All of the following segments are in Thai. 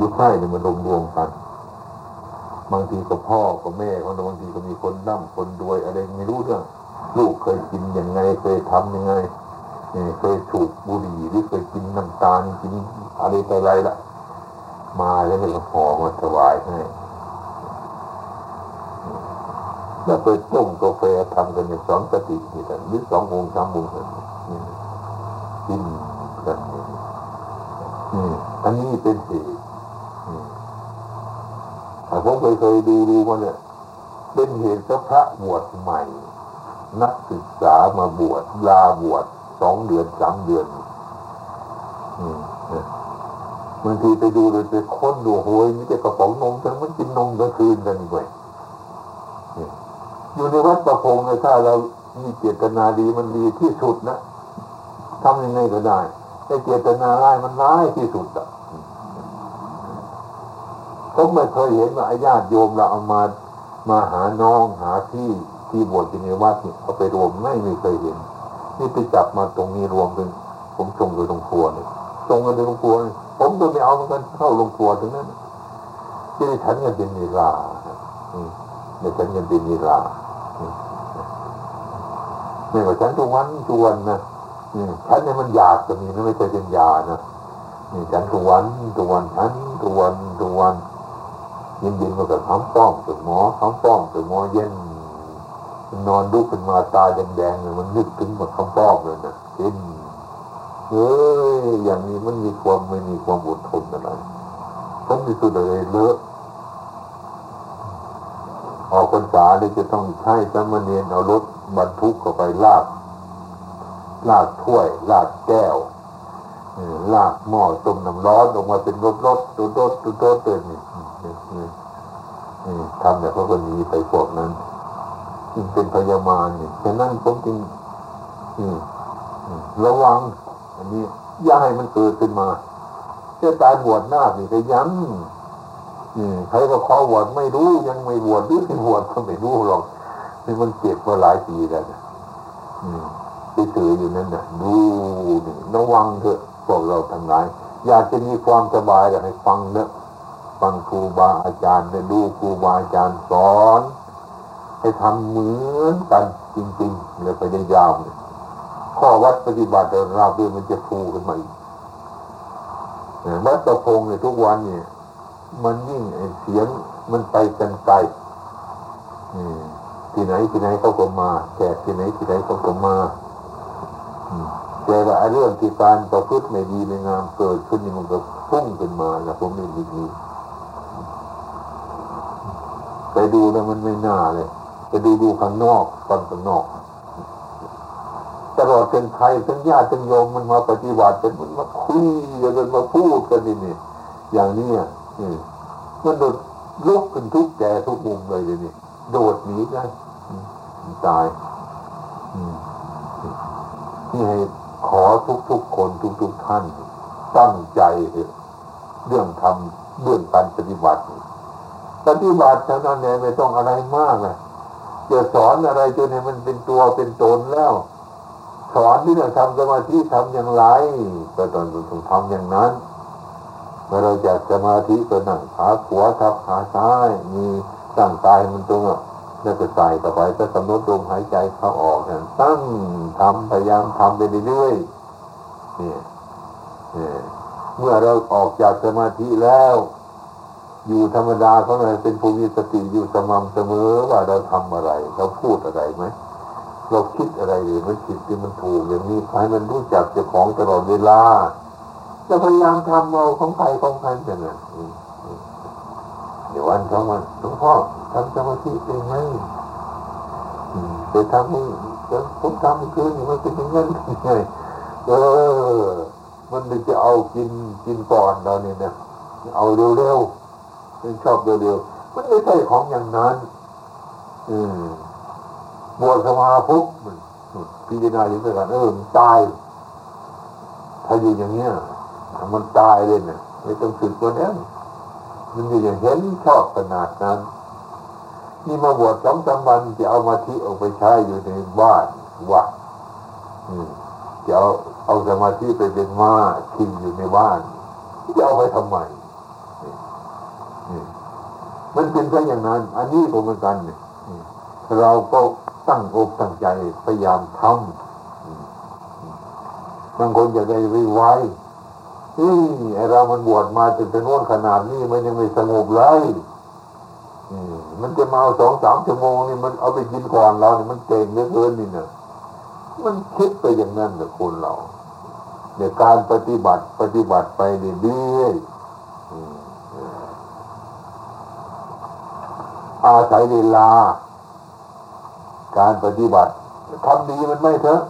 ยุคใช่เนี่ยมันรวมรวมกัน บางทีกับพ่อกับแม่เขาบางทีก็มีคนนั่งคนรวยอะไรไม่รู้เรื่องลูกเคยกินยังไง เคยทำยังไงเคยสูบบุหรี่หรือเคยกินน้ำตาลกินอะไรต่ออะไรละมาแล้วก็ห่อมาถวายให้แล้วไปต้มกาแฟทำกันในสองกตินี่กันหรือสองวงสามวงกันกินกันนี่อันนี้เป็นเหตุ ผมเคยเคยดูดูมาเนี่ยเป็นเหตุพระบวชใหม่ นักศึกษามาบวชลาบวชสองเดือนสามเดือนบางทีไปดูเลยไปค้นดูโหยมีแต่กระป๋องนมทั้งมันกินนมกลางคืนกันไปอยู่ในวัดประพงเนี่ยถ้าเรามีเจตนาดีมันดีที่สุดนะทำยังไงก็ได้แต่เจตนาร้ายมันร้ายที่สุดอะ ผมไม่เคยเห็นว่าญาติโยมเราเอามามาหาน้องหาที่ที่บวชในวัดเนี่ยเอาไปรวมไม่ไม่เคยเห็น นี่ไปจับมาตรงนี้รวมเป็นผมส่งโดยตรงครัวเนี่ยส่งกันโดยตรงครัวนี่ผมก็ไม่เอาเหมือนกันเข้าลงครัวถึงนั้นที่ฉันกันเป็นเวลาในฉันกันเป็นเวลาไม่ว่าฉันทุกวันทุกวันนะฉันเนี่ยมันอยากจะมีนะไม่ใช่เป็นยานะนี่ฉันทุกวันทุกวันฉันทุกวันทุกวันยิน เยินมากับทำป้องตึกหมอทำป้องตึกหมอเย็นนอนดุขึ้นมาตาแดงๆเลยมันนึกถึงหมดคำป้องเลยนะกินเฮ้ยอย่างนี้มันมีความไม่มีความอดทนอะไรผมที่สุดเลยเลอะออกพรรษาเลยจะต้องใช้สมณีนเอารถบรรทุกเข้าไปลาก ลากถ้วย ลากแก้วลากหม้อต้มน้ำร้อนออกมาเป็นรถรถรถรถรถรถเต็มนี่ ทำแบบพระคนนี้ไปพวกนั้นจึงเป็นพยามารนี่ยฉะนั้นผมจึงระวัง อันนี้อย่าให้มันเกิดขึ้นมาจะตายบวชหน้านี่ก็ยันใครก็ขอบวชไม่รู้ยังไม่บวชหรือไม่บวชก็ไม่รู้หรอกนี่มันเจ็บมาหลายปีแล้วไปถืออยู่นั่นน่ะดูนี่ระวังเถอะพวกเราทั้งหลายอยากจะมีความสบายอยากให้ฟังเนอะ ฟังครูบาอาจารย์ได้ดูครูบาอาจารย์สอน ให้ทำเหมือนกันจริงๆแล้วไปยาวเนี่ยข้อวัดปฏิบัติเราเพื่องมันจะฟูขึ้นมาอีกวัดประพงเนี่ยทุกวันเนี่ย มันยิ่งเสียงมันไปกันไกลที่ไหนที่ไหนเขาก็มาแขกที่ไหนที่ไหนเขาก็มาแต่ว่าเรื่องที่การประพฤติไม่ดีไม่งามเกิดขึ้นนี่มันก็พุ่งขึ้นมาแล้วผมไม่ดี ไปดูแล้วมันไม่น่าเลย ไปดูดูข้างนอกตอนข้างนอกตลอดเป็นไทยทั้งญาติทั้งโยมมันมาปฏิบัติเป็นมันมาคุยกันมาพูดกันนี่นี่อย่างนี้อะมันโดดลุกขึ้นทุกแก่ทุกมุมเลยเลยนี่โดดหนีได้ตายนี่ให้ขอทุกๆคนทุกๆท่าน ตั้งใจเรื่องทำเรื่องการปฏิบัติ ปฏิบัติเท่านั้นเองไม่ต้องอะไรมากเลยจะสอนอะไรจนให้มันเป็นตัวเป็นตนแล้ว สอนที่เราทำสมาธิทำอย่างไรก็ตอนต้องทำอย่างนั้นเมื่อเราจากสมาธิก็นั่งขาขวาทับขาซ้ายมีตั้งกายมันตรงอะแล้วก็ใส่ต่อไปก็กำหนดลมหายใจเข้าออกนั่นตั้งทำพยายามทำไปเรื่อยๆเนี่ยเมื่อเราออกจากสมาธิแล้ว อยู่ธรรมดาเขาเลยเป็นภูมิสติอยู่สม่ำเสมอว่าเราทำอะไร เราพูดอะไรไหมเราคิดอะไรหรือมันผิดหรือมันถูกอย่างนี้ให้มันรู้จักเจ้าของตลอดเวลาจะพยายามทำเอาของใครของใครเป็นอะเดี๋ยววันสองวันหลวงพ่อทำสมาธิเป็นไงไปทำให้ผมทำคืนมันเป็นอย่างนั้นไงเออ มันจะเอากินกินก่อนเราเนี่ยนะเอาเร็วๆ มันชอบเร็วๆมันไม่ใช่ของอย่างนั้นอืมบวชสมาพุกมันพิจารณาอย่างนี้กันเออมันตาย ถ้าอยู่อย่างเนี้ยมันตายเลยเนี่ยไม่ต้องสึกตัวนั้นมันอยู่อย่างเห็นชอบขนาดนั้น นี่มาบวชสองสามวันจะเอามาที่ออกไปใช้อยู่ในบ้านวัดจะเอาเอาสมาธิไปเป็นม้าขี่อยู่ในบ้านจะเอาไปทำไม มันเป็นแค่อย่างนั้น อันนี้ผมเหมือนกันเนี่ยเราก็ตั้งอกตั้งใจพยายามทำบางคนอยากได้ไวๆนี่ไอเรามันบวชมาจนเป็นโน่นขนาดนี้มันยังไม่สงบเลยมันจะมาเอาสองสามชั่วโมงนี่มันเอาไปกินก่อนเราเนี่ยมันเก่งเหลือเกินนี่เนะมันคิดไปอย่างนั้นแต่คนเราเดี๋ยวการปฏิบัติปฏิบัติไปเรื่อยๆ อาศัยเวลา การปฏิบัติทำดีมันไม่เถอะ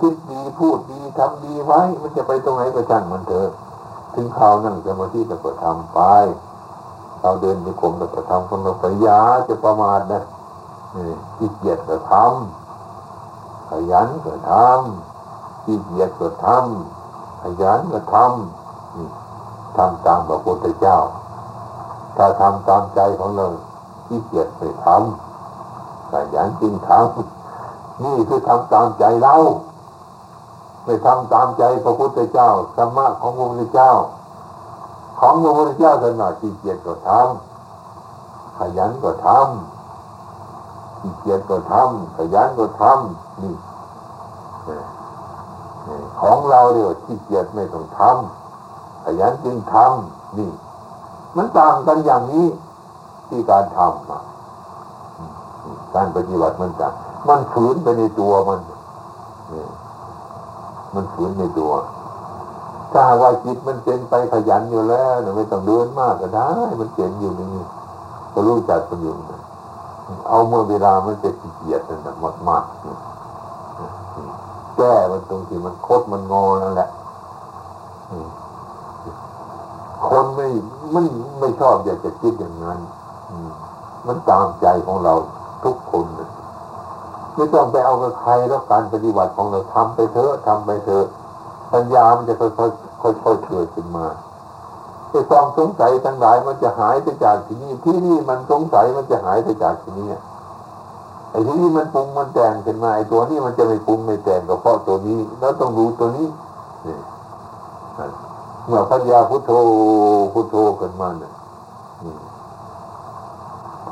คิดดีพูดดีทำดีไว้ มันจะไปตรงไหนก็ช่างมันเถอะถึงข่าวนั่งสมาธิแต่ก็ทำไปเราเดินไปกรมแต่ก็ทำคนเราปยาจะประมาทนะขี้เกียจก็ทำขยันก็ทำขี้เกียจก็ทำขยันก็ทำทำตามพระพุทธเจ้า ถ้าทำตามใจของเรา ขี้เกียจไม่ทำขยันจริงทำนี่คือทำตามใจเราไม่ทำตามใจพระพุทธเจ้าธรรมะของพระพุทธเจ้า ของพระพุทธเจ้าขนาดขี้เกียจก็ทำขยันก็ทำขี้เกียจก็ทำขยันก็ทำนี่ของเราเดียวขี้เกียจไม่ต้องทำขยันจึงทำนี่ มันต่างกันอย่างนี้ ที่การทำการปฏิบัติมันจะมันฝืนไปในตัวมันมันฝืนในตัวถ้าว่าจิตมันเป็นไปขยันอยู่แล้วไม่ต้องเดินมากก็ได้ มันเจ๋งอยู่นี่ก็รู้จักมันอยู่เอาเมื่อเวลามันจะขี้เกียจนั่นแหละมากๆแก้มันตรงที่มันโคตรมันงอนั่นแหละคนไม่ไมันไม่ชอบอยากจะคิดอย่างนั้น มันตามใจของเราทุกคนไม่ต้องไปเอากับใครแล้วการปฏิบัติของเราทำไปเถอะทำไปเถอะปัญญามันจะค่อยๆค่อยๆเกิดขึ้นมาไอ้ความสงสัยทั้งหลายมันจะหายไปจากที่นี่ที่นี่มันสงสัยมันจะหายไปจากที่นี่ไอ้ที่นี่มันปรุงมันแต่งขึ้นมาไอ้ตัวนี้มันจะไม่ปรุงไม่แต่งก็เพราะตัวนี้ แล้วต้องรู้ตัวนี้เมื่อพัญญาพุทโธพุทโธขึ้นมาเนี่ย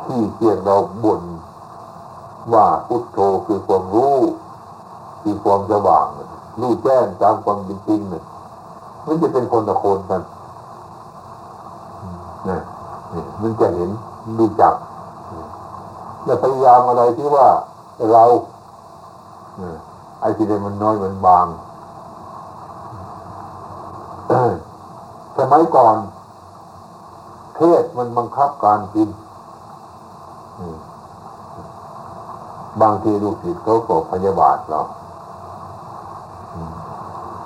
ที่เกียงเราบ่นว่าพุทโธคือความรู้คือความสว่างรู้แจ้งตามความจริงเนี่ยมันจะเป็นคนตะโคนกันนี่มันจะเห็นรู้จักแล้วพยายามอะไรที่ว่าเราไอ้ที่เดมันน้อยมันบางสมัยก่อน เทศมันบังคับการกิน บางทีลูกศิษย์เขาโกรธพยาบาทเรา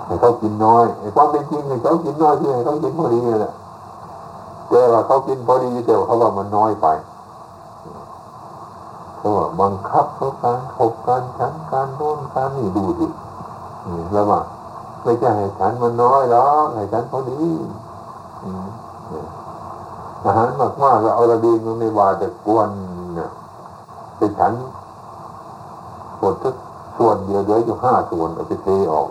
ให้เขากินน้อยไอ้ความเป็นจริงให้เขากินน้อยที่ให้เขากินพอดีแหละแต่ว่าเขากินพอดีแต่เขาว่ามันน้อยไปเขาว่าบังคับเขาการขบการฉันการโน่นการนี่ดูดิแล้วว่าไม่ใช่ให้ฉันมันน้อยหรอกให้ฉันพอดีอาหารมากมากเราเอาระดีมันไม่ว่าจะกวน ไปฉันหมดทุกส่วนเดียวเหลืออยู่ห้าส่วนเอาไปเทออก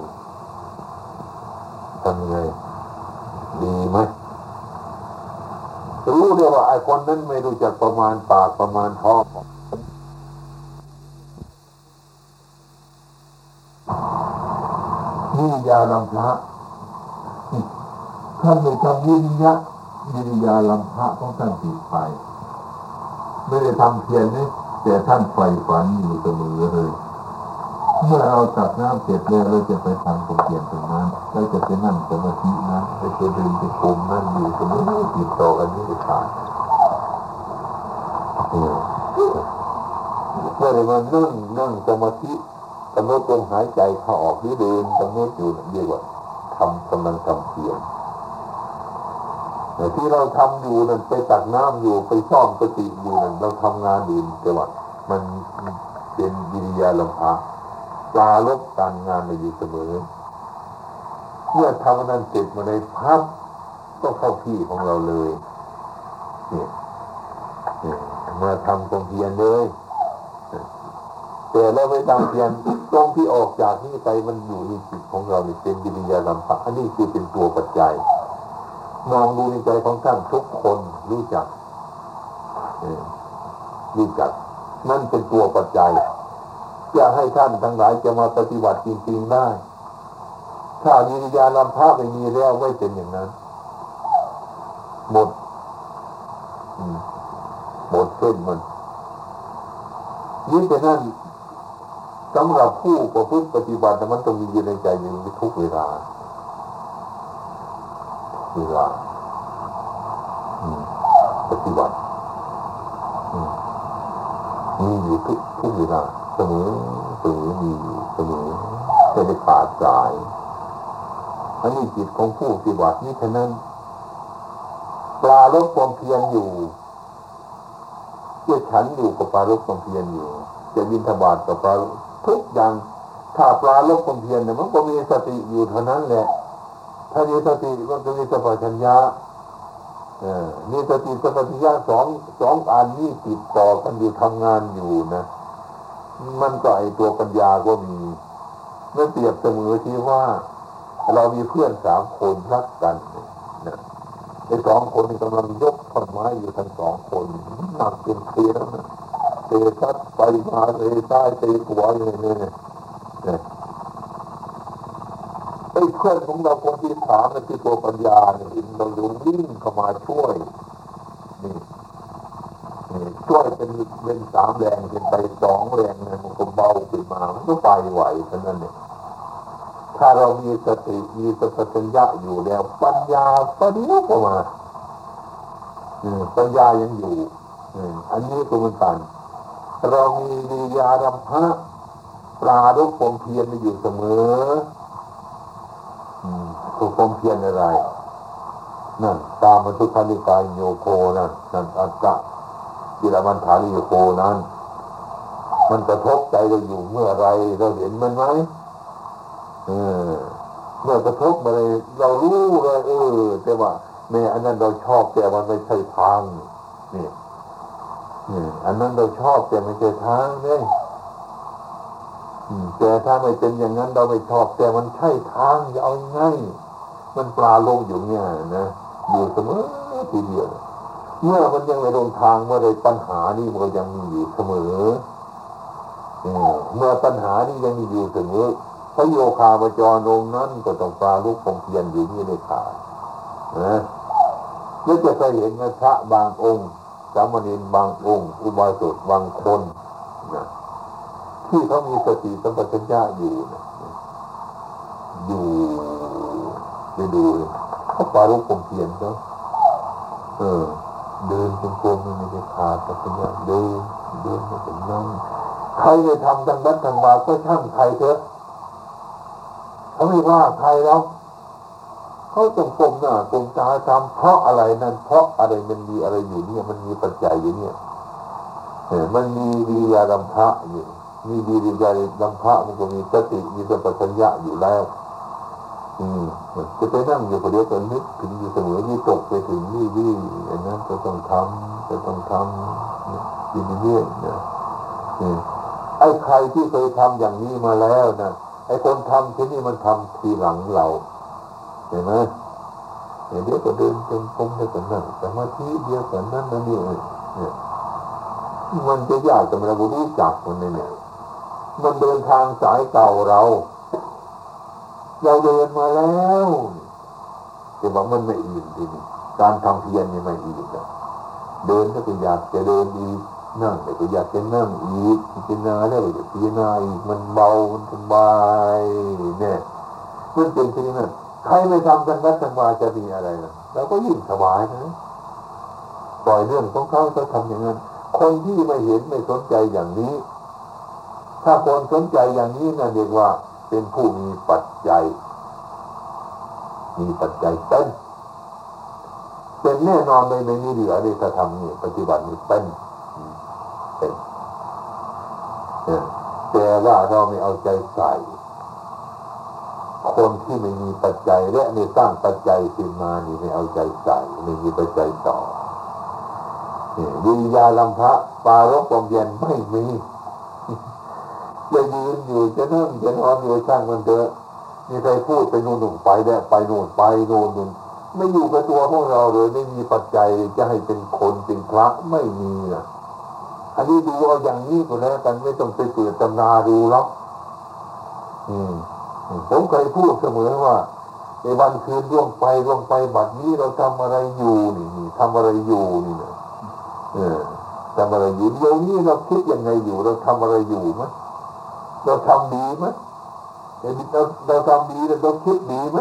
ทำไง ดีไหมรู้เดียวว่าไอ้คนนั้นไม่รู้จักประมาณปากประมาณท้องนี่ยาลำพะท่านไม่ทำวิญญาวิญญาลำพระของท่านติดไป ไม่ได้ทำเพียรนี่ แต่ท่านไฟฝันอยู่เสมอเลย เมื่อเราตักน้ำเสร็จแล้วเราจะไปทำความเพียรตรงนั้นเราจะไปนั่งสมาธินั้นไปเจริญไปคุมนั่นอยู่เสมอติดต่อกันนี่ไม่ขาดเมื่อเรานั่งนั่งสมาธิกำหนดลมหายใจเข้าออกหรือเดินกำหนดอยู่เรียกว่าทำกำลังทำเพียร ที่เราทำอยู่นั่นไปตักน้ำอยู่ไปซ่อมสติอยู่นั่นเราทำงานอื่นแต่ว่ามันเป็นวิริยาลมพาปลาลบการงานในอยู่เสมอเมื่อทำนั้นเสร็จมาในพับก็เข้าที่ของเราเลยเนี่ยมาทำตรงเพียนเลยแต่เราไม่ทำเพียนตรงที่ออกจากนี้ไปมันอยู่ในจิตของเราเนี่เป็นวิริยาลมพาอันนี้คือเป็นตัวปัจจัย มองดูในใจของท่านทุกคนรู้จักรู้จัก นั่นเป็นตัวปัจจัยจะให้ท่านทั้งหลายจะมาปฏิบัติจริงๆได้ ถ้าวิริยาลำพระไม่มีแล้วไม่เป็นอย่างนั้น หมดหมดเส้นมันยิ่งแต่นั้นสำหรับผู้ประพฤติปฏิบัติมันต้องมีอยู่ในใจอยู่ทุกเวลา เวลาปฏิบัติมีอยู่ทุกทุกเวลาเสมอเสมอมีอยู่เสมอจะได้ขาดสายอันนี้จิตของผู้ปฏิบัตินี่ฉะนั้นปลาลบความเพียรอยู่เมื่อฉันอยู่กับปลาลบความเพียรอยู่ จะบินทบาทกับปลาทุกอย่างถ้าปลาลบความเพียรเนี่ยมันก็มีสติอยู่เท่านั้นแหละ ถ้ามีสติมันจะมีสัพพัญญาเออมีสติสัพพัญญาสองสองอันนี้ติดต่อกันอยู่ทำงานอยู่นะ มันก็ไอตัวปัญญาก็มีเมื่อเปรียบเสมอที่ว่า เรามีเพื่อนสามคนรักกันนะไอ้สองคนกำลังยกท่อนไม้อยู่ทั้งสองคนหนักเป็นเทียนะเตะซัดไปมาเตะใต้เตะหัวอย่างนี้เนี่ย ไอ้เพื่อนของเราคนที่สามนั่นคือตัวปัญญาเนี่ยเราโยวิ่งเข้ามาช่วยนี่ช่วยเป็นเป็นสามแรงเป็นไปสองแรงเนี่ยมันก็เบาขึ้นมามันก็ไปไหวเท่านั้นเนี่ยถ้าเรามีสติมีสัพพัญญะอยู่แล้ว ปัญญาประเดี๋ยวก็มาปัญญายังอยู่อันนี้ก็เหมือนกันเรามีวิยารำพะปลาลุกความเพียรอยู่เสมอ ถูกความเพียรอะไรนั่นตามมันทุกขานิกายโยโคนั่นนั่นอัตตะจิรมันฐานิโยโคนั้น มันกระทบใจเราอยู่เมื่อไรเราเห็นมันไหมเออเมื่อกระทบมาเลยเรารู้เลยเออ แต่ว่าแม่อันนั้นเราชอบแต่มันไม่ใช่ทางนี่อันนั้นเราชอบแต่ไม่ใช่ทางเนี่ยแต่ถ้าไม่เป็นอย่างนั้นเราไม่ชอบแต่มันใช่ทางจะเอาง่าย มันปลาลงอยู่เนี่ยนะอยู่เสมอทีเดียวเมื่อมันยังไม่ลงทางเมื่อไรปัญหานี่มันยังมีอยู่เสมอเมื่อปัญหานี่ยังมีอยู่เสมอพระโยคาปจรองนั้นก็ต้องปลาลุกคงเพียนอยู่นี่ในขาดนะนี่จะเคยเห็นพระบางองค์สามเณรบางองค์ อุบาสกบางคนนะที่เขามีสติสัมปชัญญะอยู่นะอยู่ ไปดูเขาปารุกมเพียนเขาเออเดินจงกรมไม่ได้ขาดสัญญางเดินเดินไม่เป็นนั่งใครจะทำทางนั้นทางบาก็ช่างใครเถอะเขาไม่ว่าใครแล้วเขาต้องกลมหน้ากลมตาทำเพราะอะไรนั่นเพราะอะไรมันมีอะไรอยู่เนี่ย มันมีปัจจัยอยู่เนี่ยเออมันมีวิยาลัมพะอยู่มีวิริยาลัมพะมันก็มีสติมีสัมปชัญญะอยู่แล้ว จะไปนั่งอยู่คนเดียวก็นึกถึงอยู่เสมอนี่ตกไปถึงนี่วี่อันนั้นจะต้องทำจะต้องทำอยู่เรื่อยๆนะไอ้ใครที่เคยทำอย่างนี้มาแล้วนะไอ้คนทำที่นี่มันทำทีหลังเราเห็นไหมเดี๋ยวก็เดินจงกรมเดียวกันนั่นสมาธิเดียวกันนั่นนั่นนี่เนี่ยมันจะยากแต่เรารู้จักมันเนี่ยมันเดินทางสายเก่าเรา เราเดินมาแล้วแต่ว่ามันไม่อิ่มทีนี้การทำเพียรนี่ไม่อิ่มเดินก็อยากจะเดินอีกนั่งก็อยากจะนั่งอีกพิจารณาแล้วก็พิจารณาอีกมันเบามันสบายเนี่ยมันเป็นที่นั้นใครไม่ทำกันวัดจังวาจะมีอะไรนะเราก็ยิ่งสบายนะปล่อยเรื่องของเขาเขาทำอย่างนั้นคนที่ไม่เห็นไม่สนใจอย่างนี้ ถ้าคนสนใจอย่างนี้นะเรียกว่าเป็นผู้มีปัจจัย มีปัจจัยเป็นเป็นแน่นอนเลยในนี้เหลือในถ้าทำนี่ปฏิบัตินี่เป็นเป็นแต่ว่าเราไม่เอาใจใส่ คนที่ไม่มีปัจจัยและในสร้างปัจจัยขึ้นมานี่ไม่เอาใจใส่ไม่มีปัจจัยต่อวิญญาลำพะปารกความเย็นไม่มีจะยืนอยู่จะนั่งจะนอนอยู่ช่างมันเถอะ มีใครพูดไปนู่นหนุ่มไปแด้ไปนู่นไปนู่นนู่นไม่อยู่กับตัวพวกเราเลยไม่มีปัจจัยจะให้เป็นคนเป็นพระไม่มีนะอันนี้ดูเอาอย่างนี้ก็แล้วกันไม่ต้องไปเปิดตำนาดูหรอกอืมผมเคยพูดเสมอว่าในวันคืนล่วงไปล่วงไปบัดนี้เราทำอะไรอยู่นี่นี่ทำอะไรอยู่นี่เนี่ยเออทำอะไรอยู่เดี๋ยวนี้เราคิดยังไงอยู่ เราทำอะไรอยู่ไหมเราทำดีมั้ย ไหมเราเราทำดีเราคิดดีไหม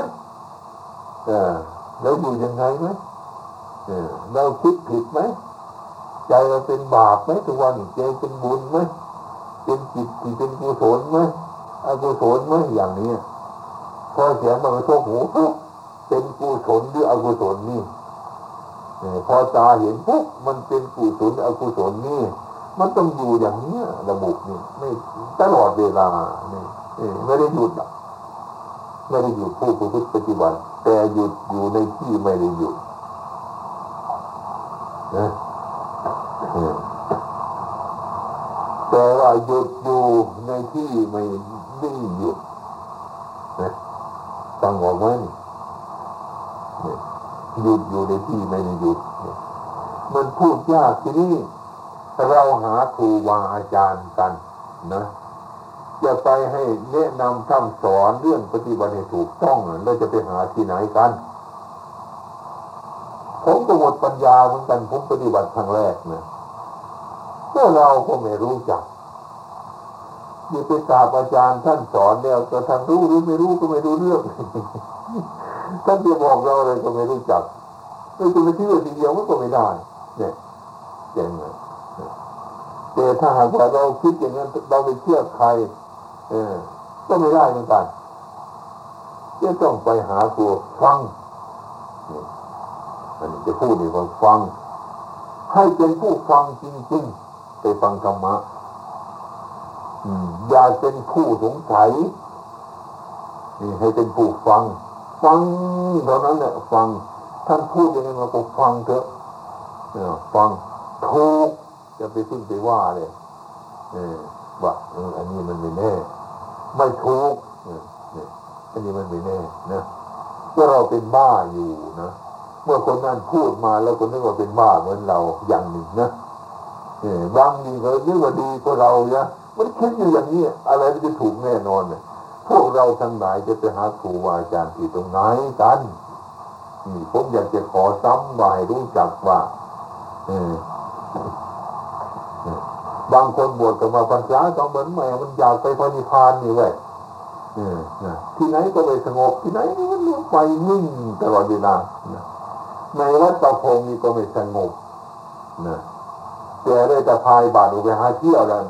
เออเราอยู่ยังไงไหมเออเราคิดผิดไหมใจเราเป็นบาปไหมทุกวันใจเป็นบุญไหมเป็นจิตที่เป็นกุศลไหมอกุศลไหมอย่างนี้พอเสียงมันกระทบหูเป็นกุศลหรืออกุศลนี่พอตาเห็นปุ๊บมันเป็นกุศลอกุศลนี่ มันต้องอยู่อย่างนี้ระบบนี่ไม่ตลอดเวลานี่ ไม่ได้หยุดไม่ได้หยุดผู้ประพฤติปฏิบัติ แต่หยุดอยู่ในที่ไม่ได้หยุดนะแต่ว่าหยุดอยู่ในที่ไม่ได้หยุดนะฟังออกไหมหยุดอยู่ในที่ไม่ได้หยุด มันพูดยากทีนี้เราหาครูวาอาจารย์กันนะ จะไปให้แนะนำคำสอนเรื่องปฏิบัติให้ถูกต้องเราจะไปหาที่ไหนกัน ผมก็หมดปัญญาเหมือนกันผมปฏิบัติครั้งแรกนะก็เราก็ไม่รู้จักอยู่ไปกราบอาจารย์ท่านสอนแล้วจะทางรู้หรือไม่รู้ก็ไม่รู้เรื่องท่านจะบอกเราอะไรก็ไม่รู้จักไม่จะไปเชื่อทีเดียวมันก็ไม่ได้ เนี่ยเจ๋งเลยแต่ถ้าหากว่าเราคิดอย่างนั้นเราไปเชื่อใคร เออ ก็ไม่ได้เหมือนกันจะต้องไปหาตัวฟังอันนี้จะพูดในคนฟัง ให้เป็นผู้ฟังจริงๆ ไปฟังธรรมะอย่าเป็นผู้สงสัยนี่ให้เป็นผู้ฟัง ฟังเท่านั้นแหละฟัง ท่านพูดยังไงมาก็ฟังเถอะฟังถูกจะไปพึ่งไปว่าเลยเออว่าอันนี้มันไม่แน่ ไม่ถูกอันนี้มันไม่แน่นะว่าเราเป็นบ้าอยู่นะเมื่อคนนั้นพูดมาแล้วคนนึกว่าเป็นบ้าเหมือนเราอย่างหนึ่งนะบางทีเขาเรียกว่าดีกว่าเราเนี่ยมันคิดอยู่อย่างนี้อะไรมันจะถูกแน่นอนเนี่ยพวกเราทั้งหลายจะไปหาครูวาอาจารย์ที่ตรงไหนกันนี่ผมอยากจะขอซ้ำว่าให้รู้จักว่าอ บางคนบวชกันมาพรรษาก็เหมือนแม่มันอยากไปพระนิพพานนี่เว้ยที่ไหนก็ไปสงบ ที่ไหนมันไปนิ่งตลอดเวลาในวัดตะพงนี่ก็ไม่สงบนะแต่ได้แต่พายบาดออกไปหาเที่ยวแล้ว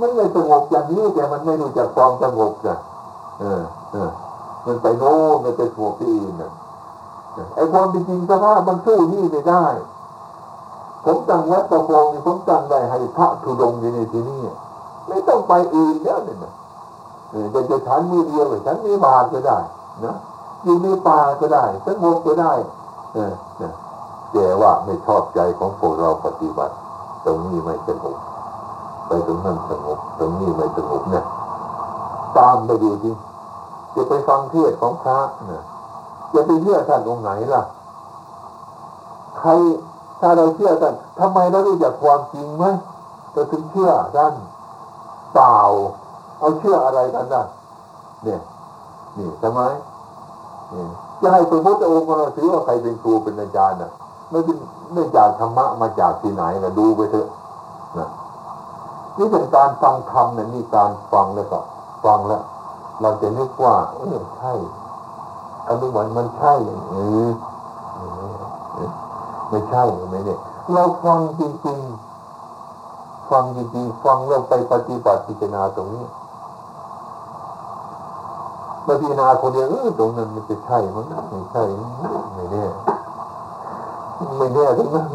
มันไม่สงบอย่างนี้แต่มันไม่รู้จักความสงบนะเออเออมันไปโน้มมันไปถูกที่อื่นนะไอ้ความจริงสภาพมันสู้นี่ไม่ได้ ผมตั้งวัดตะฟองผมตั้งได้ให้พระธุดงอยู่ในที่นี้ไม่ต้องไปอื่นแล้วเนี่ยจะจะฉันมือเดียวหรือฉันมีบาทก็ได้นะอยู่ในป่าก็ได้สงบก็ได้เออแต่ว่าไม่ชอบใจของพวกเราปฏิบัติ ตรงนี้ไม่สงบไปตรงนั้นสงบตรงนี้ไม่สงบเนี่ยตามไปดูที่จะไปฟังเทศของพระเนี่ยจะไปเชื่อท่านตรงไหนล่ะ ใคร ถ้าเราเชื่อท่านทำไมเรารู้จักความจริงไหมเราถึงเชื่อท่านเปล่า เอาเชื่ออะไรกันนะเนี่ยนี่ทำไมนี่จะให้สมมติองค์เราถือว่าใครเป็นครูเป็นอาจารย์น่ะไม่เป็นไม่จากธรรมะมาจากที่ไหนนะดูไปเถอะนะนี่เป็นการฟังธรรมเนี่ยนี่การฟังแล้วก็ฟังแล้ว เราจะนึกว่าเออใช่อันนี้มันมันใช่เออ ไม่ใช่ใช่ไหมเนี่ย เราฟังจริงๆ ฟังจริงๆ ฟังเราไปปฏิบัติพิจารณาตรงนี้มาพิจารณาคนเดียวเออตรงนั้นมันจะใช่มั้งไม่ใช่ไม่แน่ไม่แน่ทั้งนั้น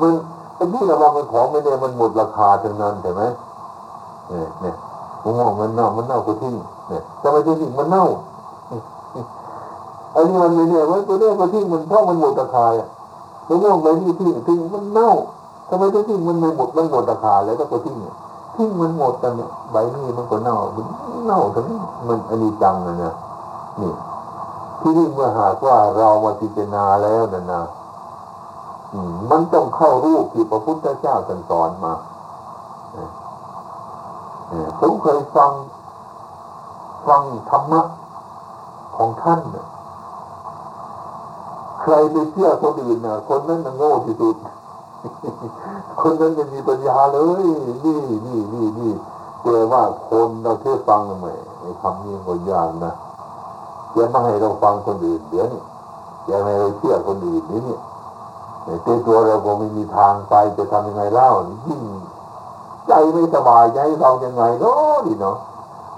มันไอ้ที่เราว่ามันของไม่แน่มันหมดราคาทั้งนั้นใช่ไหมเนี่ยเนี่ยผมมองมันเน่ามันเน่าก็ทิ้งเนี่ยทำไมทิ้งมันเน่าอันนี้มันไม่แน่ไว้ตัวนี้ก็ทิ้งมันเพราะมันหมดราคาอะ มะม่วงใบนี้ทิ้งทิ้งมันเน่าทำไมต้องทิ้งมันไม่หมดมันหมดราคาแล้วก็ทิ้งเนี่ยทิ้งมันหมดแต่เนี่ยใบนี้มันก็เน่ามันเน่าทั้งมันอันนี้จังเลยนะนี่ที่นี่เมื่อหากว่าเรามาพิจารณาแล้วนั่นนะมันต้องเข้ารูปที่พระพุทธเจ้าสอนมาผมเคยฟังฟังธรรมะของท่านเนี่ย ใครไปเชื่อคนอื่นน่ะ คนนั้นน่ะโง่ที่สุด คนนั้นยังมีปัญญาเลย นี่นี่นี่นี่แปลว่าคนเราเชื่อฟังไหมไอ้คำนี้ก็ยากนะอย่าไม่ให้เราฟังคนอื่นเดี๋ยวนี้อย่าให้เราเชื่อคนอื่นนี่นี่แต่ตัวเราก็ไม่มีทางไปจะทำยังไงเล่ายิ่งใจไม่สบายใจเรายังไงเนาะดิเนาะ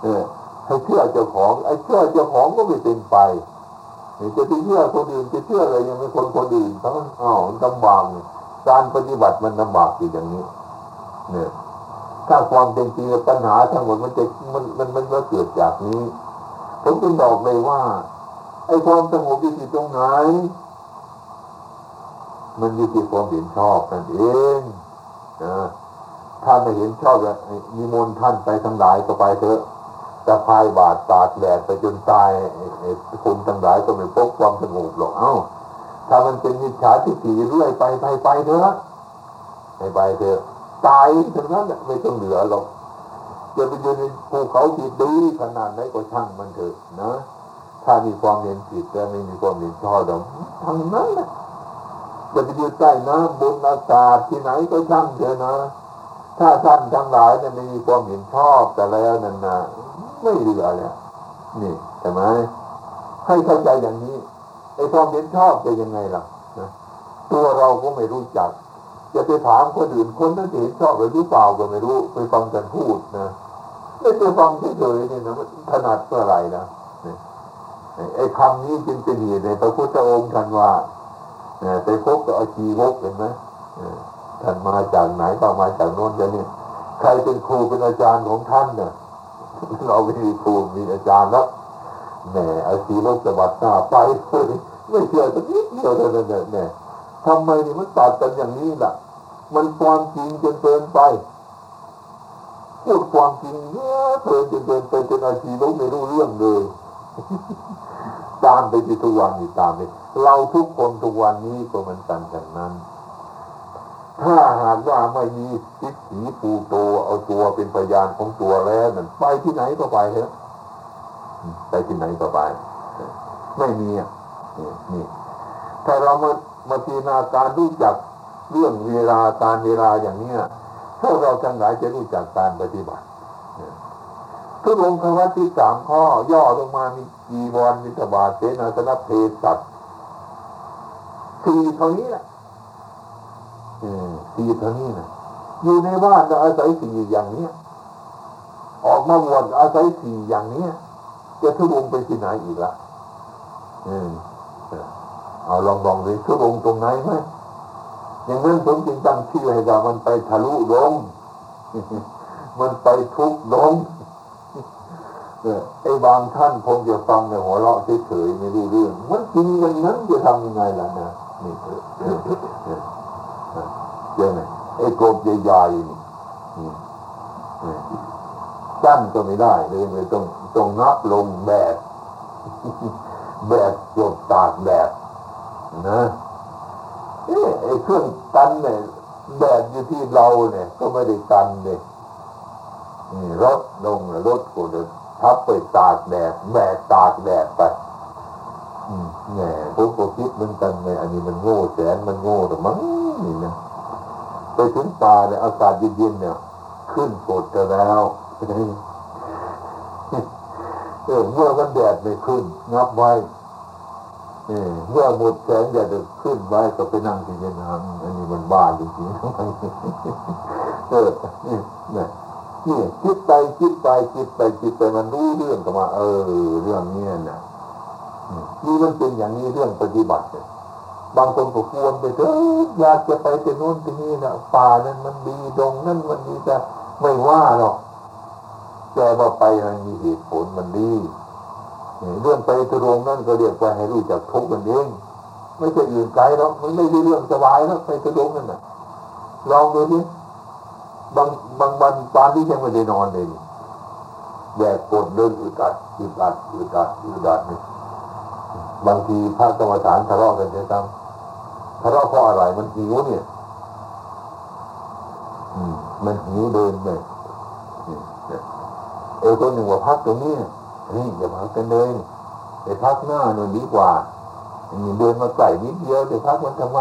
เออให้เชื่อเจ้าของไอ้เชื่อเจ้าของก็ไม่เป็นไป จะไปเชื่อคนอื่นจะเชื่ออะไรยังไม่คนคนอื่นทั้งอ้าวลำบากการปฏิบัติมันลำบากอยู่อย่างนี้ เนี่ยถ้าความเป็นจริงปัญหาทั้งหมดมันจะมันมันมันเกิดจากนี้ผมจึงบอกเลยว่าไอ้ความสงบอยู่ที่ตรงไหน มันอยู่ที่ความเห็นชอบนั่นเองนะถ้าไม่เห็นชอบแล้วมีมนท่านไปทั้งหลายก็ไปเถอะ จะพายบาดตากแดดไปจนตายคุณทั้งหลายก็ไม่พบความสงบหรอกเอ้า ถ้ามันเป็นมิจฉาทิฏฐิเรื่อยไปไปไปเถอะไปไปเถอะตายถึงนั้นไม่ต้องเหลือหรอกจะไปอยู่ในภูเขาที่ดีขนาดไหนก็ช่างมันเถอะนะถ้ามีความเห็นผิดแต่ไม่มีความเห็นชอบดอกทางนั้นแหละจะไปอยู่ใต้น้ำบนอากาศที่ไหนก็ช่างเถอะนะ ถ้าท่านทั้งหลายเนี่ยไม่มีความเห็นชอบแต่แล้วนั่นนะ ไม่เหลือแล้วนี่ใช่ไหมให้เข้าใจอย่างนี้ไอ้ความเห็นชอบจะยังไงล่ะนะตัวเราก็ไม่รู้จัก จะไปถามคนอื่นคนนั้นเห็นชอบหรือเปล่าก็ไม่รู้ไปฟังกันพูดนะไม่ไปฟังเฉยๆนี่นะมันถนัดเมื่อไรนะไอ้คำนี้จึงเป็นเหตุในพระพุทธองค์ท่านว่าไปพบกับอาชีวกเห็นไหมท่านมาจากไหนก็มาจากโน้นจะนี่ใครเป็นครูเป็นอาจารย์ของท่านเนี่ย เราไม่มีครูมีอาจารย์แล้วแหมอาชีวกสวัสดิ์หน้าไปไม่เชื่อสักนิดเดียวเท่านั้นเนี่ยทำไมนี่มันตัดกันอย่างนี้ล่ะ มันความจริงจนเกินไปพูดความจริงเยอะเกินจนเกินไปจนอาชีวกไม่รู้เรื่องเลยตามไปที่ทุกวันนี้ตามไปเราทุกคนทุกวันนี้ก็เหมือนกันอย่างนั้น ถ้าหากว่าไม่มีสิทธิปูโตเอาตัวเป็นพยานของตัวแล้วนั่นไปที่ไหนก็ไปเถอะไปที่ไหนก็ไป ไม่มีอะนี่ถ้าเรามามาพิจารณาการรู้จักเรื่องเวลาการเวลาอย่างเนี้ยพวกเราทั้งหลายจะรู้จักการปฏิบัติทุกองค์คำว่าที่สามข้อย่อลงมามีกีวรมิตบาเสนาสนะเพศัตสี่เท่านี้แหละ สี่เท่านี้นะอยู่ในบ้านอาศัยสี่อย่างนี้ออกมาวนอาศัยสี่อย่างนี้จะทุรงไปที่ไหนอีกละอืมเอาลองลองดูทุรงตรงไหนไหมอย่างนั้นผมจึงตั้งชื่อให้ว่ามันไปทะลุลงมันไปทุกลงไอ้บางท่านคงจะฟังในหัวเราะเฉยๆไม่รู้เรื่องมันจริงอย่างนั้นจะทำยังไงล่ะนะนี่เยัง ไอ้กบใหญ่ๆนี่สั้นก็ไม่ได้เลยเลยต้องต้องนับลงแบบแบบจบตากแบบนะเอ้ไอ้เครื่องกันเนี่ยแบบอยู่ที่เราเนี่ย ก็ไม่ได้กันเลยนี่รถลงรถกูเดินทับไปตากแดดแบกตากแดดไปแหมพวกก็คิดเหมือนกันไงอันนี้มันโง่แสนมันโง่แต่มั้งนี่นะ ไปถึงป่าเนี่ยอากาศเย็นๆเนี่ย ขึ้นกดกันแล้วเออเมื่อมันแดดไม่ขึ้นงับไว้เมื่อหมดแสงแดดขึ้นไว้ก็ไปนั่งที่เย็นน้ำอันนี้มันบ้าจริงๆเออเนี่ยนี่คิดไปคิดไปคิดไปคิดไปมันรู้เรื่องก็มา เออ เรื่องนี้เนี่ยนี่มันเป็นอย่างนี้เรื่องปฏิบัติเนี่ย บางคนก็ควรไปเถอะอยากจะไปที่โน้นที่นี่นะป่านั้นมันดีตรงนั้นมันดีแต่ไม่ว่าหรอกแต่ว่าไปมันมีเหตุผลมันดีเรื่องไปตรงนั้นก็เรียกว่าให้รู้จักทุกข์มันเองไม่ใช่อื่นไกลหรอกมันไม่ใช่เรื่องสบายแล้วไปตรงนั้นน่ะลองดูดิบางบางวันตอนที่ยังไม่ได้นอนเลยแดดปวดเดินอึดอัดอึดอัดอึดอัดอึดอัดนี่บางทีพระกรรมฐานทะเลาะกันจะตั้ง ทะเลาะเพราะอะไรมันหิวเนี่ยมันหิวเดินไปเออคนหนึ่งว่าพักตรงนี้นี่อย่าพักกันเลยไปพักหน้าหน่อยดีกว่านี่เดินมาใส่นิดเดียวจะพักมันทำไม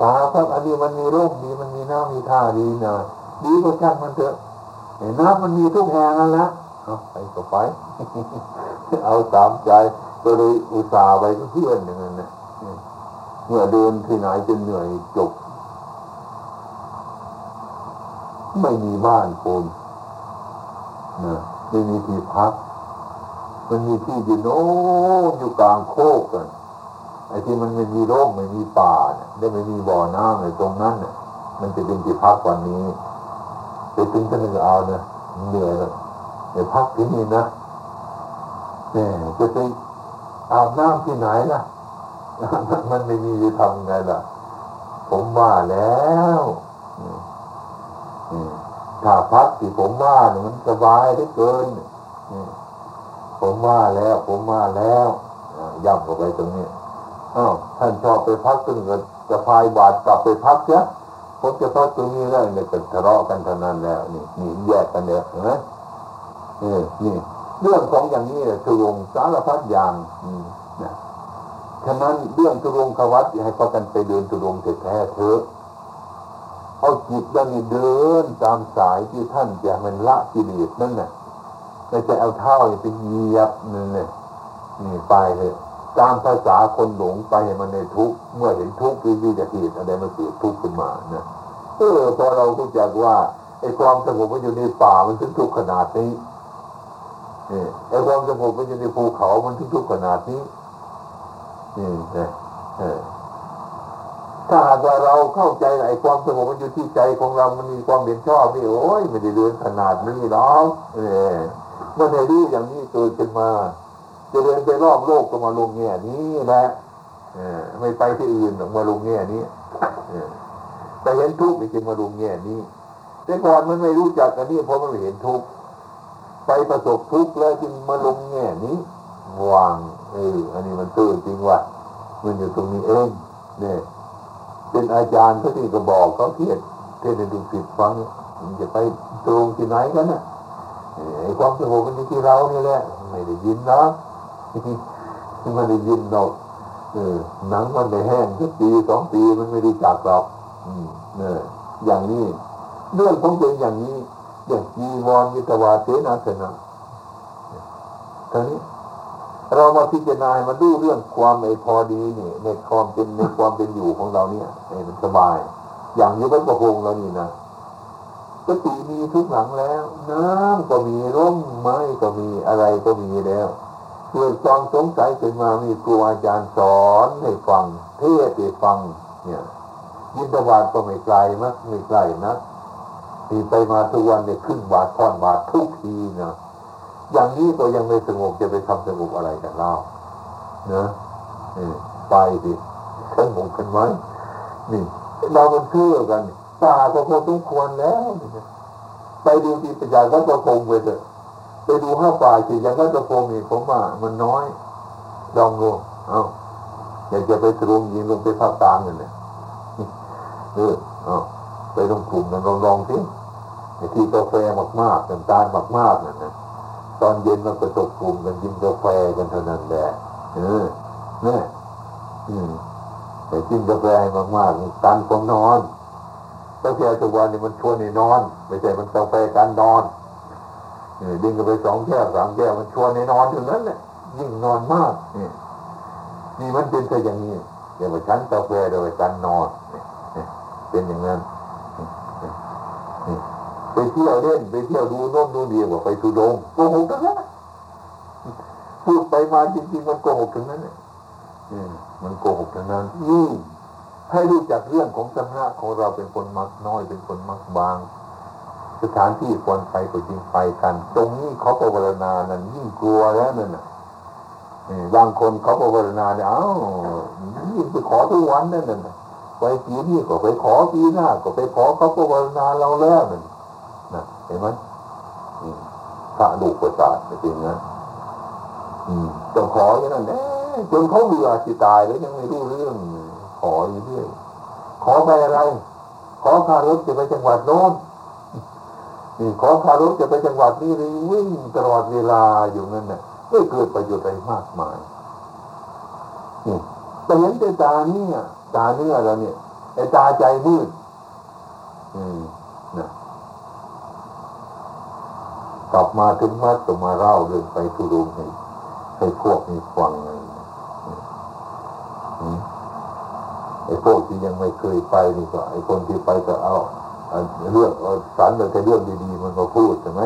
ตาพักอันนี้มันมีร่มดีมันมีน้ำมีท่าดีนะดีก็ช่างมันเถอะน้ำมันมีทุกแห่งนั่นแหละเอาไปก็ไป เอาตามใจก็เลยอุตส่าห์ไปเพื่อนอย่างนั้นนะ เมื่อเดินที่ไหนจนเหนื่อยจบ ไม่มีบ้านคนนะไม่มีที่พัก มันมีที่ดินโอ้อยู่กลางโคกกันไอ้ที่มันไม่มีร่มไม่มีป่าเนี่ยได้ไม่มีบ่อน้ำในตรงนั้นเนี่ยมันจะเป็นที่พักวันนี้ไปถึงจะนึกเอาเนะเหนื่อยแล้วเดี๋ยวพักที่นี่นะเนี่ยจะไปอาบน้ำที่ไหนล่ะ มันไม่มีจะทำไงล่ะ ผมว่าแล้วถ้าพักที่ผมว่าเนี่ยมันสบายได้เกินผมว่าแล้ว ผมว่าแล้วย่ำเข้าไปตรงนี้อ้าวท่านชอบไปพักตึงก็จะพายบาดกลับไปพักเสียผมจะพักตรงนี้แล้วเนี่ยก็ทะเลาะกันเท่านั้นแล้วนี่นี่แยกกันเนี่ยเห็นไหมเออนี่ เรื่องของอย่างนี้เนี่ยทุรงสารพัดอย่างอื ฉะนั้นเรื่องทุรงขวัตอยากให้พากันไปเดินทุรงเถิดแท้เถอะเอาจิตดังนี้เดินตามสายที่ท่านจะมันละกิเลสนั่นน่ะไม่ใช่เอาเท้าไปเหยียบนั่นเลยนี่ไปเลยตามภาษาคนหลงไปมันในทุกเมื่อเห็นทุกข์วิจะเหตุอะไรมาเกิดทุกข์ขึ้นมานะเออพอเรารู้จักว่าไอ้ความสงบมันอยู่ในป่ามันถึงทุกข์ขนาดนี้นี่ไอ้ความสงบมันอยู่ในภูเขามันถึงทุกข์ขนาดนี้ นี่นะถ้าหากว่าเราเข้าใจไอ้ความสงบมันอยู่ที่ใจของเรา มันมีความเห็นชอบนี่โอ้ยไม่ได้เดินขนาดนี้หรอกเออเมื่อในรู้อย่างนี้เกิดขึ้นมา จะเดินไปรอบโลกก็มาลงแง่นี้แหละไม่ไปที่อื่นมาลงแง่นี้แต่เห็นทุกข์จึงมาลงแง่นี้แต่ก่อนมันไม่รู้จักอันนี้เพราะมันไม่เห็นทุกข์ไปประสบทุกข์แล้วจึงมาลงแง่นี้วาง เอออันนี้มันตื่นจริงว่ะมันอยู่ตรงนี้เองเนี่ยเป็นอาจารย์เขาที่ก็บอกเขาเทียดเทศในดูสิฟังมันจะไปตรงที่ไหนกันนะไอ้ความสงบมันอยู่ที่เรานี่แหละไม่ได้ยินนะมันได้ยินดอกเออหนังมันได้แห้งสักปีสองปีมันไม่ได้จักหรอกอืมเนี่ยอย่างนี้เรื่องของเป็นอย่างนี้อย่างจีวรยิตวาเสนาสนะท่านี้ เรามาพิจารณามาดูเรื่องความไอพอดีนี่ในความเป็นในความเป็นอยู่ของเราเนี่ยมันสบาย อย่างยุบประพงเรานี่นะกติมีทุกหลังแล้ว น้ำก็มีร่มไม้ก็มีอะไรก็มีแล้วเกิดความสงสัยขึ้นมามีครูอาจารย์สอนให้ฟัง เทศให้ฟัง เนี่ยยินตบาทก็ไม่ไกลนักไม่ไกลนะมีไปมาทุกวันเนี่ยขึ้นบาทท่อนบาททุกทีนะ อย่างนี้ก็ยังไม่สงบจะไปทำสงบอะไรกันเล่าเนอะไปดิสงบกันไว้นี่เรามันเชื่อกันตาก็พอสมควรแล้ว ไปดูที่ปัญญาก็จะคงไปเถอะไปดูห้าฝ่ายสิย่างนั้นจะโฟมีผมว่ามันน้อยลองดูเอาอยากจะไปตรงยิงลงไปภาคกลางเนียเออเอาไปลงกลุ่มนั้นลองลองสิที่กาแฟมากๆน้ำตาลมากๆนั่นนะ ตอนเย็นมันไปตกกลุ่มกันกินกาแฟกันเท่านั้นแหละเออเนี่ยอืมแต่กินกาแฟมากๆตันผมนอนกาแฟทุกวันนี่มันชวนให้นอน ไม่ใช่มันกาแฟการนอนดิ้งกันไปสองแก้วสามแก้วมันชวนในนอนถึงนั้นแหละยิ่งนอนมากนี่นี่มันเป็นไปอย่างนี้อย่าไปชั้นกาแฟโดยการนอนเป็นอย่างนั้น ไปเที่ยวเล่นไปเที่ยวดูโน่นดูนี่ว่าไปทุดงโกหกทั้งนั้นพูดไปมาจริงๆมันโกหกทั้งนั้นเนี่ยมันโกหกทั้งนั้นนี่ให้รู้จักเรื่องของสำนักของเราเป็นคนมักน้อยเป็นคนมักบาง สถานที่ควรไปก็จริงไปกัน ตรงนี้เขาภาวนานั่นยิ่งกลัวแล้วนั่นน่ะบางคนเขาภาวนาเนี่ยเอ้ายิ่งไปขอทุกวันนั่นน่ะไปปีนี้ก็ไปขอปีหน้าก็ไปขอเขาภาวนาเราแล้วนั่น นะเห็นไหมพระลูกประสาทจริงนะต้องขออย่างนั้นแน่จนเขาเบื่อจิตายแล้วยังไม่รู้เรื่อง ขออยู่เรื่อยขอไปอะไร ขอคารถจะไปจังหวัดโน้นนี่ขอคารถจะไปจังหวัดนี้เลยวิ่งตลอดเวลาอยู่นั่นน่ะไม่เกิดประโยชน์อะไรมากมายนี่แต่เห็นแต่ตาเนี่ยตาเนื้อแล้วเนี่ยไอ้ตาใจมืด อืมนะ กลับมาถึงวัดก็มาเล่าเรื่องไปทุรุงให้ให้พวกนี้ฟังเลยไอ้พวกที่ยังไม่เคยไปนี่ก็ไอ้คนที่ไปก็เอาเรื่องสารแต่เรื่องดีๆมันมาพูดใช่ไหม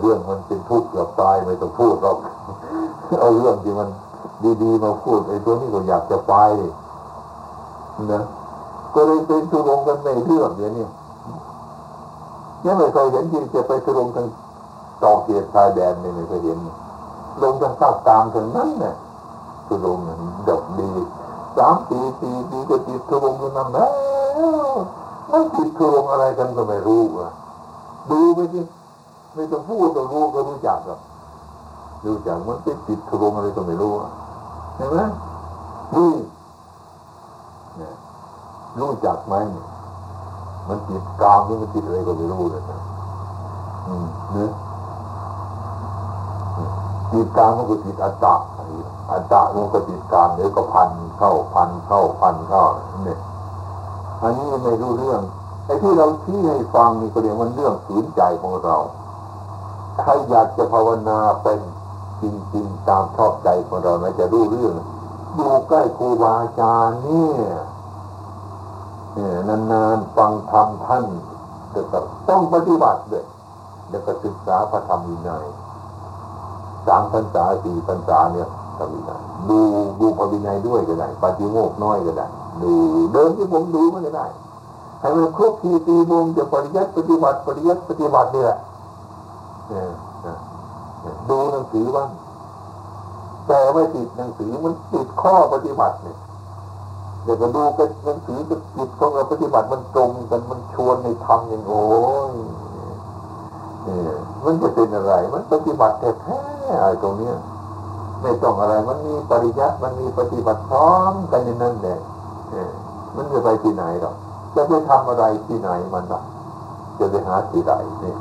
เรื่องมันเป็นทุกข์กับตายไม่ต้องพูดหรอกเอาเรื่องที่มันดีๆมาพูดไอ้ตัวนี้ก็อยากจะไปนะก็เลยเป็นทุรงกันในเรื่องเดี๋ยวนี้ยังไม่เคยเห็นที่จะไปทุรงทา ต่อเกียรชายแดนไม่เคยเห็นลงทางภาคกลางถึงนั้นเนี่ยทุรงดอกดีสามปีสี่ปีก็ติดทุรงกันนั่นแล้วมันติดทุรงอะไรกันก็ไม่รู้อะดูไปสิไม่ต้องพูดก็รู้ก็รู้จักกับรู้จักมันติดติดทุรงอะไรก็ไม่รู้อะเห็นไหมนี่เนี่ยรู้จักไหมมันติดกามหรือมันติดอะไรก็ไม่รู้เลยนะอืมเนี่ย ติดกามมันก็ติดอัตตาอัตตามันก็ติดกามเดี๋ยวก็พันเข้าพันเข้าพันเข้าเนี่ยอันนี้ไม่รู้เรื่องไอ้ที่เราชี้ให้ฟังนี่ก็เรียกมันเรื่องฝืนใจของเราใครอยากจะภาวนาเป็นจริงๆตามชอบใจของเรานะจะรู้เรื่องอยู่ใกล้ครูบาอาจารย์เนี่ยเนี่ยนานๆฟังธรรมท่านจะต้องปฏิบัติด้วยแล้วก็ศึกษาพระธรรมวินัย สามพรรษาสี่พรรษาเนี่ยธรรมวินัยดูดูพระวินัยด้วยก็ได้ปฏิโมกน้อยก็ได้ ดูเดินที่ผมดูมันก็ได้ให้มันครบทีตีวงจะปริยัติปฏิบัติปริยัติปฏิบัตินี่แหละดูหนังสือบ้างแต่ไม่ติดหนังสือมันติดข้อปฏิบัติเนี่ยเดี๋ยวก็ดูกันหนังสือกับจิตของเราปฏิบัติมันตรงกันมันชวนให้ทำอย่างโอ้ย มันจะเป็นอะไร มันปฏิบัติแท้ๆอะไรตรงเนี้ยไม่ต้องอะไร มันมีปริยัติมันมีปฏิบัติพร้อมกันในนั้นแหละมันจะไปที่ไหนหรอกจะไปทำอะไรที่ไหนมันหรอกจะไปหาที่ไหนเนี่ย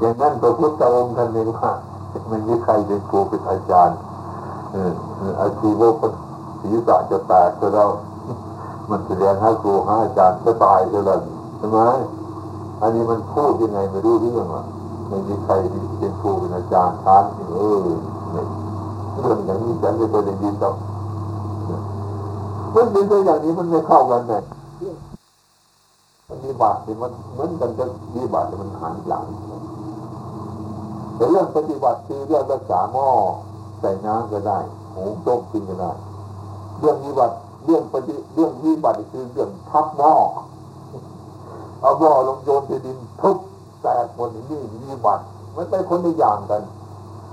อย่างนั้นพระพุทธองค์ท่านเองว่าไม่มีใครเป็นครูเป็นอาจารย์อาชีวะศีรษะจะแตกก็แล้วมันแสดงให้ครูให้อาจารย์จะตายก็แล้วใช่ไหมอันนี้มันพูดยังไงไม่รู้เรื่องอะ ไม่มีใครเป็นครูเป็นอาจารย์ทานเออเรื่องอย่างนี้ฉันไม่เคยได้ยินหรอกมันเป็นตัวอย่างนี้มันไม่เข้ากันเลยปฏิบัติมันเหมือนกันกับปฏิบัติมันหันหลังแต่เรื่องปฏิบัติคือเรื่องรักษาหม้อใส่น้ำก็ได้หูต้มกินก็ได้ เรื่องวิบัติเรื่องปฏิเรื่องวิบัติคือเรื่องทับหม้อเอาหม้อลงโยนที่ดินทุบ แตกหมดนี่วิบัติมันเป็นคนในอย่างกัน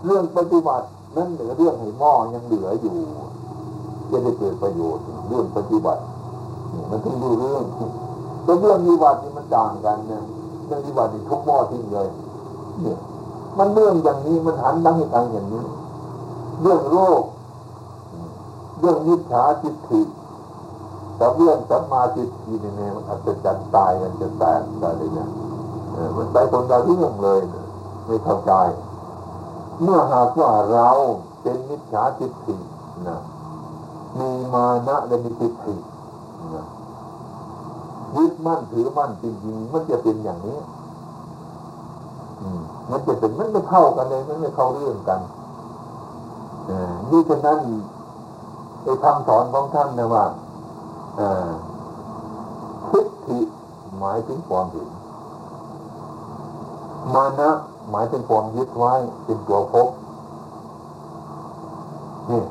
เรื่องปฏิบัตินั่นเหลือเรื่องให้หม้อยังเหลืออยู่จะได้เกิดประโยชน์เรื่องปฏิบัติมันถึงดูเรื่องแต่เรื่องวิบัตินี่มันต่างกันเนี่ยเรื่องวิบัตินี่ทุกหม้อทิ้งเลยเนี่ยมันเรื่องอย่างนี้มันหันดังให้ตังอย่างนี้ เรื่องโรคเรื่องยิจฉาจิตถิแต่เรื่องสัมมาจิตทีเนี่ยมันอาจจะจันตายมันจะแตกอะไรเนี่ย มันไปคนเราที่ยังเลย ไม่เข้าใจ เมื่อหากว่าเราเป็นมิจฉาจิตถินะมีมานะและมีจิตถินะยึดมั่นถือมั่นจริงๆมันจะเป็นอย่างนี้มันจะเป็นมันไม่เข้ากันเลย มันไม่เข้าเรื่องกันนี่ฉะนั้นไอ้คำสอนของท่านนะว่าทิฏฐิหมายถึงความเห็น มานะหมายถึงความยึดไว้เป็นตัวพบนี่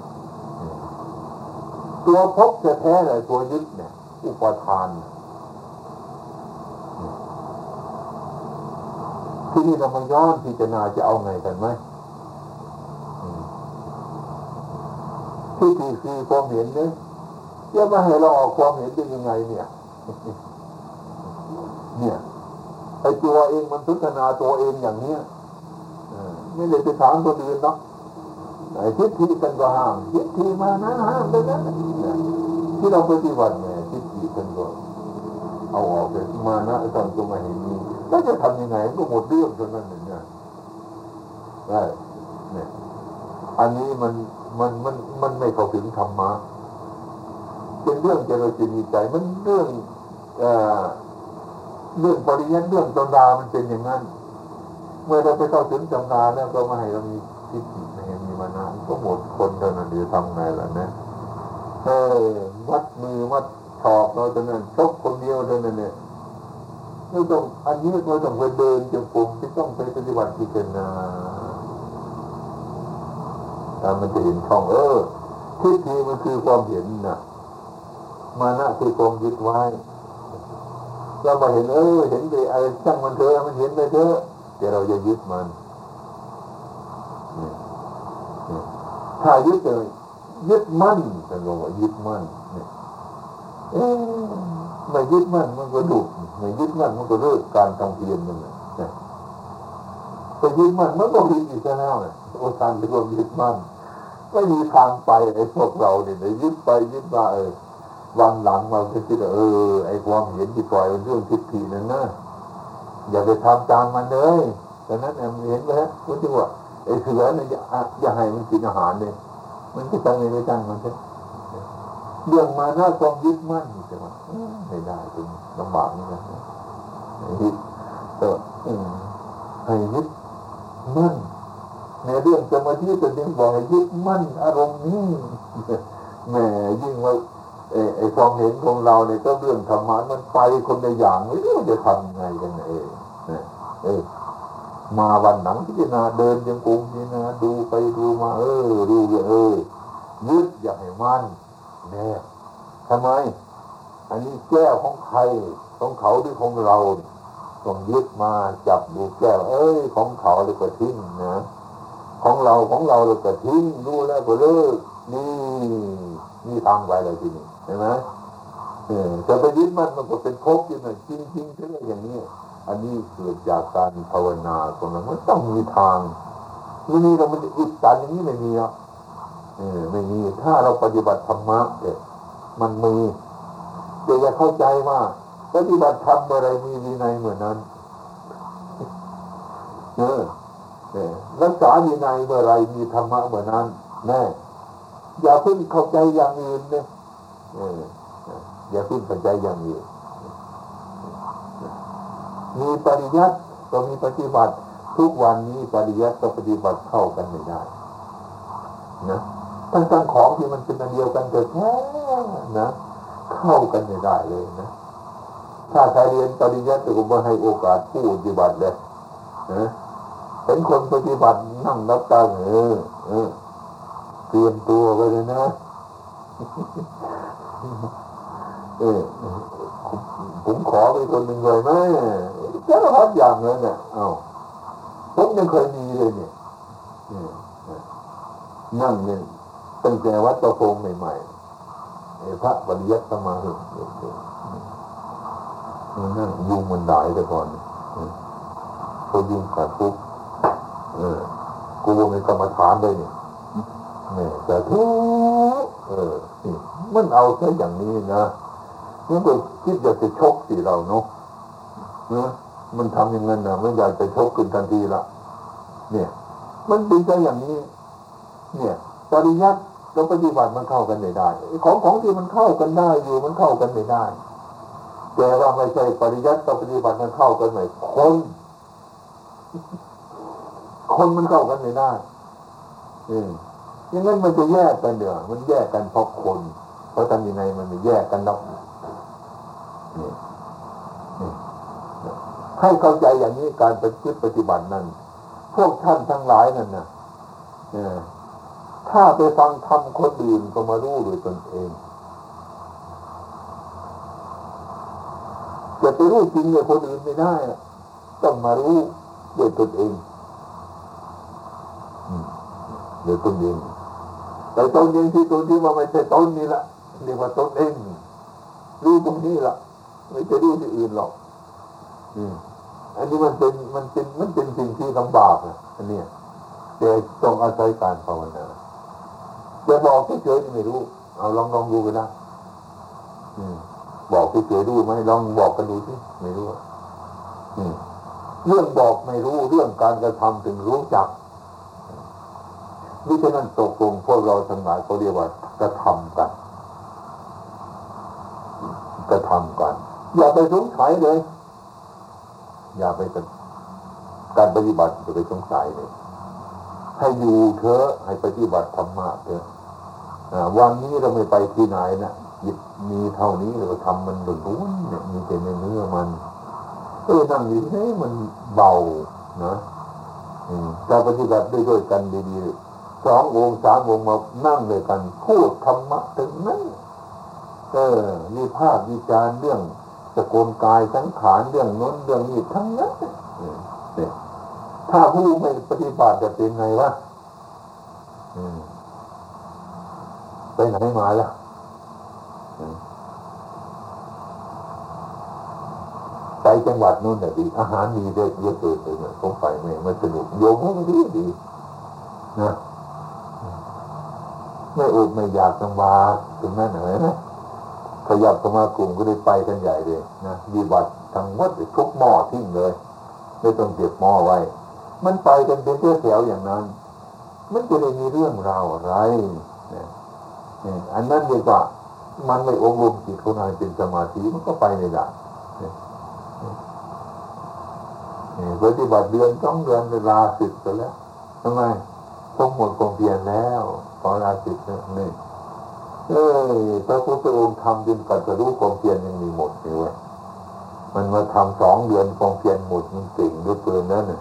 ตัวพบจะแท้เลยตัวยึดเนี่ย อุปทาน ที่นี่เรามาย้อนพิจารณาจะเอาไงกันไหมที่ที่คือความเห็นเนี่ยจะมาให้เราออกความเห็นได้ยังไงเนี่ย ตัวเองมันพัฒนาตัวเองอย่างเนี้ยไม่ได้ไปถามคนอื่นเนาะทิฏฐิกันก็ห้ามทิฏฐิมานะห้ามไปนะที่เราปฏิบัติเนี่ยทิฏฐิกันก็เอาออกไปมานะตอนตัวมาเห็นนี้แล้วจะทำยังไงก็หมดเรื่องเท่านั้นเองเนี่ยได้เนี่ยอันนี้มันมันมันมันไม่เข้าถึงธรรมะเป็นเรื่องเจริญจิตใจมันเรื่องเอ่อ เรื่องปริยัติเรื่องตำรามันเป็นอย่างนั้น เมื่อเราไปเข้าถึงตำราแล้วก็มาให้เรามีทิฏฐิไม่ให้มีมานะก็หมดคนเท่านั้นเดี๋ยวทำไงล่ะนะเออวัดมือวัดถอกเราเท่านั้นชกคนเดียวเท่านั้นเนี่ยไม่ต้องอันนี้เราต้องไปเดินจงกรมที่ต้องไปปฏิบัติพิจารณาแล้วมันจะเห็นช่องเออทิฏฐิมันคือความเห็นนะมานะคือความยึดไว้ เรามาเห็นเออเห็นไปอะไรช่างมันเถอะมันเห็นไปเถอะแต่เราจะยึดมันถ้ายึดเลยยึดมั่นแต่เราว่ายึดมั่นเนี่ยเอ๊ไม่ยึดมั่นมันก็ดุไม่ยึดมั่นมันก็เลิกการทำเพียรมันเลยไปยึดมั่นมันก็ผิดอีกแล้วเลยโอ้ทานเรียกว่ายึดมั่นไม่มีทางไปไอ้พวกเราเนี่ยยึดไปยึดมาเออ วันหลังมาคิดเออไอ้ความเห็นที่ปล่อยเรื่องทิฏฐินั่นนะอย่าไปทำตามมันเลยแต่นั้นเห็นไหมคุณที่ว่าไอ้เสือเนี่ยอย่าให้มันกินอาหารเนี่ยมันจะตั้งไม่ตั้งมันใช่เรื่องมาหน้าความยึดมั่นใช่ไหมไม่ได้เป็นลำบากนี่นะยึดเออให้ยึดมั่นในเรื่องสมาธิจะดึงบอกให้ยึดมั่นอารมณ์นี้แหมยิ่งว่า ไอ้ความเห็นของเราเนี่ยก็เรื่องธรรมะมันไปคนในอย่างไม่รู้จะทำไงกันเองเออมาวันหนังพิจารณาเดินยังกุมพิจารณาดูไปดูมา เออดูเออยึดอย่าให้มันแน่ทำไม อันนี้แก้วของใครของเขาหรือของเราต้องยึดมาจับดูแก้ว เอ้ยของเขาเลยก็ทิ้งนะของเราของเราเลยก็ทิ้งรู้แล้วก็เลิกนี่นี่ทางไปเลยทีนี้ เห็นไหมเออจะไปยึดมันมันก็เป็นภพอยู่นะจริงจริงใช่ไหมอย่างนี้ อันนี้เกิดจากการภาวนาตรงนั้นมันต้องมีทางที่นี่เรามันอุดตันอย่างนี้ไม่มีอะเออไม่มีถ้าเราปฏิบัติธรรมะเนี่ยมันมีเดี๋ยวจะเข้าใจว่า ปฏิบัติธรรมอะไรมีวินัยเหมือนนั้นเออรักษาวินัยเมื่อไรมีธรรมะเหมือนนั้นแน่อย่าเพิ่งเข้าใจอย่างอื่นเนี่ย อย่าเพิ่งเข้าใจอย่างอื่นมีปริยัติก็มีปฏิบัติ ทุกวันนี้ปริยัติกับปฏิบัติเข้ากันไม่ได้นะทั้งทั้งของที่มันเป็นอันเดียวกันแต่แท้นะ เข้ากันไม่ได้เลยนะถ้าใครเรียนปริยัติก็ไม่ให้โอกาสผู้ปฏิบัติเลยนะเห็นคนปฏิบัตินั่งนับตาเออเออเตรียมตัวไปเลยนะ เออผมขอไปคนหนึ่งเลยไหมสารพัดอย่างเลยเนี่ยเอาผมยังเคยมีเลยเนี่ยนั่งเนี่ยตั้งแต่วัดตะพงใหม่ๆพระปริยัติสมาธินั่งยุงมันได้แต่ก่อนพอยุงขาดปุ๊บเออกูมีกรรมฐานเลยเนี่ยเนี่ยแต่ทุก เออมันเอาแค่อย่างนี้นะมันก็คิดอยากจะชกสิเราเนาะนะมันทำอย่างนั้นนะไม่อยากจะชกขึ้นทันทีละเนี่ย มันเป็นใจอย่างนี้ เนี่ยปริยัติเราปฏิบัติมันเข้ากันไม่ได้ ของของที่มันเข้ากันได้อยู่มันเข้ากันไม่ได้แต่ว่าไม่ใช่ปริยัติกับปฏิบัติมันเข้ากันไหมคน คนมันเข้ากันไม่ได้ อืม อย่างนั้นมันจะแยกกันเดี๋ยวมันแยกกันเพราะคน เพราะทำยังไงมันไม่แยกกันหรอกให้เข้าใจอย่างนี้การปฏิบัติปฏิบัตินั้น พวกท่านทั้งหลายนั่นนะถ้าไปฟังธรรมคนอื่นก็มารู้ด้วยตนเองจะไปรู้จริงเลยคนอื่นไม่ได้ต้องมารู้ด้วยตนเองเดี๋ยวตนเอง แต่ตนเองที่ตนที่ว่าไม่ใช่ตนนี่ละเรียกว่าตนเองรู้ตรงนี้ละไม่จะรู้ที่อื่นหรอกอันนี้มันเป็นมันเป็นมันเป็นสิ่งที่ลำบากอะอันนี้แต่ต้องอาศัยการภาวนาจะบอกเฉยๆไม่รู้ เอาลองลองดูกันนะบอกเฉยๆดูไหมลองบอกกันดูสิไม่รู้เรื่องบอกไม่รู้เรื่องการกระทำถึงรู้จัก นี่ฉะนั้นตกลงพวกเราทั้งหลายเขาเรียกว่ากระทำกันกระทำกัน อย่าไปสงสัยเลย อย่าไปการปฏิบัติอย่าไปสงสัยเลยให้อยู่เถอะให้ปฏิบัติธรรมะเถอะวันนี้เราไม่ไปที่ไหนนะยิบมีเท่านี้เราทำมันหลุดล้นเนี่ยมีแต่ในเนื้อมันเออนั่งอยู่ที่มันเบานะเรปฏิบัติด้วยด้วยกันดีๆ สององค์สามองค์มานั่งเลยกัน พูดธรรมะถึงนั้นเออมีภาพวิจารเรื่องสกุลกายสังขารเรื่องน้นเรื่องนี้ทั้งนั้นเนี่ยถ้าผู้ไม่ปฏิบัติจะเป็นไงวะไปไหนมาล้วไปจังหวัดนู้นน่ะดีอาหารดีเยอะเยอะเกินไปเนี่ยผมไปไม่มันสนุกโยมให้ดีดีนะ ไม่อดไม่อยากจังหวัดถึงนั่นเหรอนะขยับสมากลุ่มก็ได้ไปกันใหญ่เลยนะดีบัตรทั้งหมดทุกหม้อทิ้งเลยไม่ต้องเก็บหม้อไว้ มันไปกันเป็นเที่ยวแถวอย่างนั้น มันจะได้มีเรื่องราวอะไรเนี่ยอันนั้นเรียกว่ามันไม่อบรมจิตของนายเป็นสมาธิมันก็ไปไม่ได้ปฏิบัติเดือนต้องเดือนเวลาสิบไปแล้วทำไมต้องหมดกองเพียรแล้ว ขอลาสิบนี่เอ้ยพระพุทธองค์ทำจนกัดจะรู้ความเพียรยังมีหมดอยู่เว้ยมันมาทำสองเดือนความเพียรหมดมันเก่งด้วยเกินนั่นน่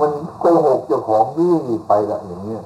มันโกหกเจ้าของนี่ไปละอย่างเงี้ย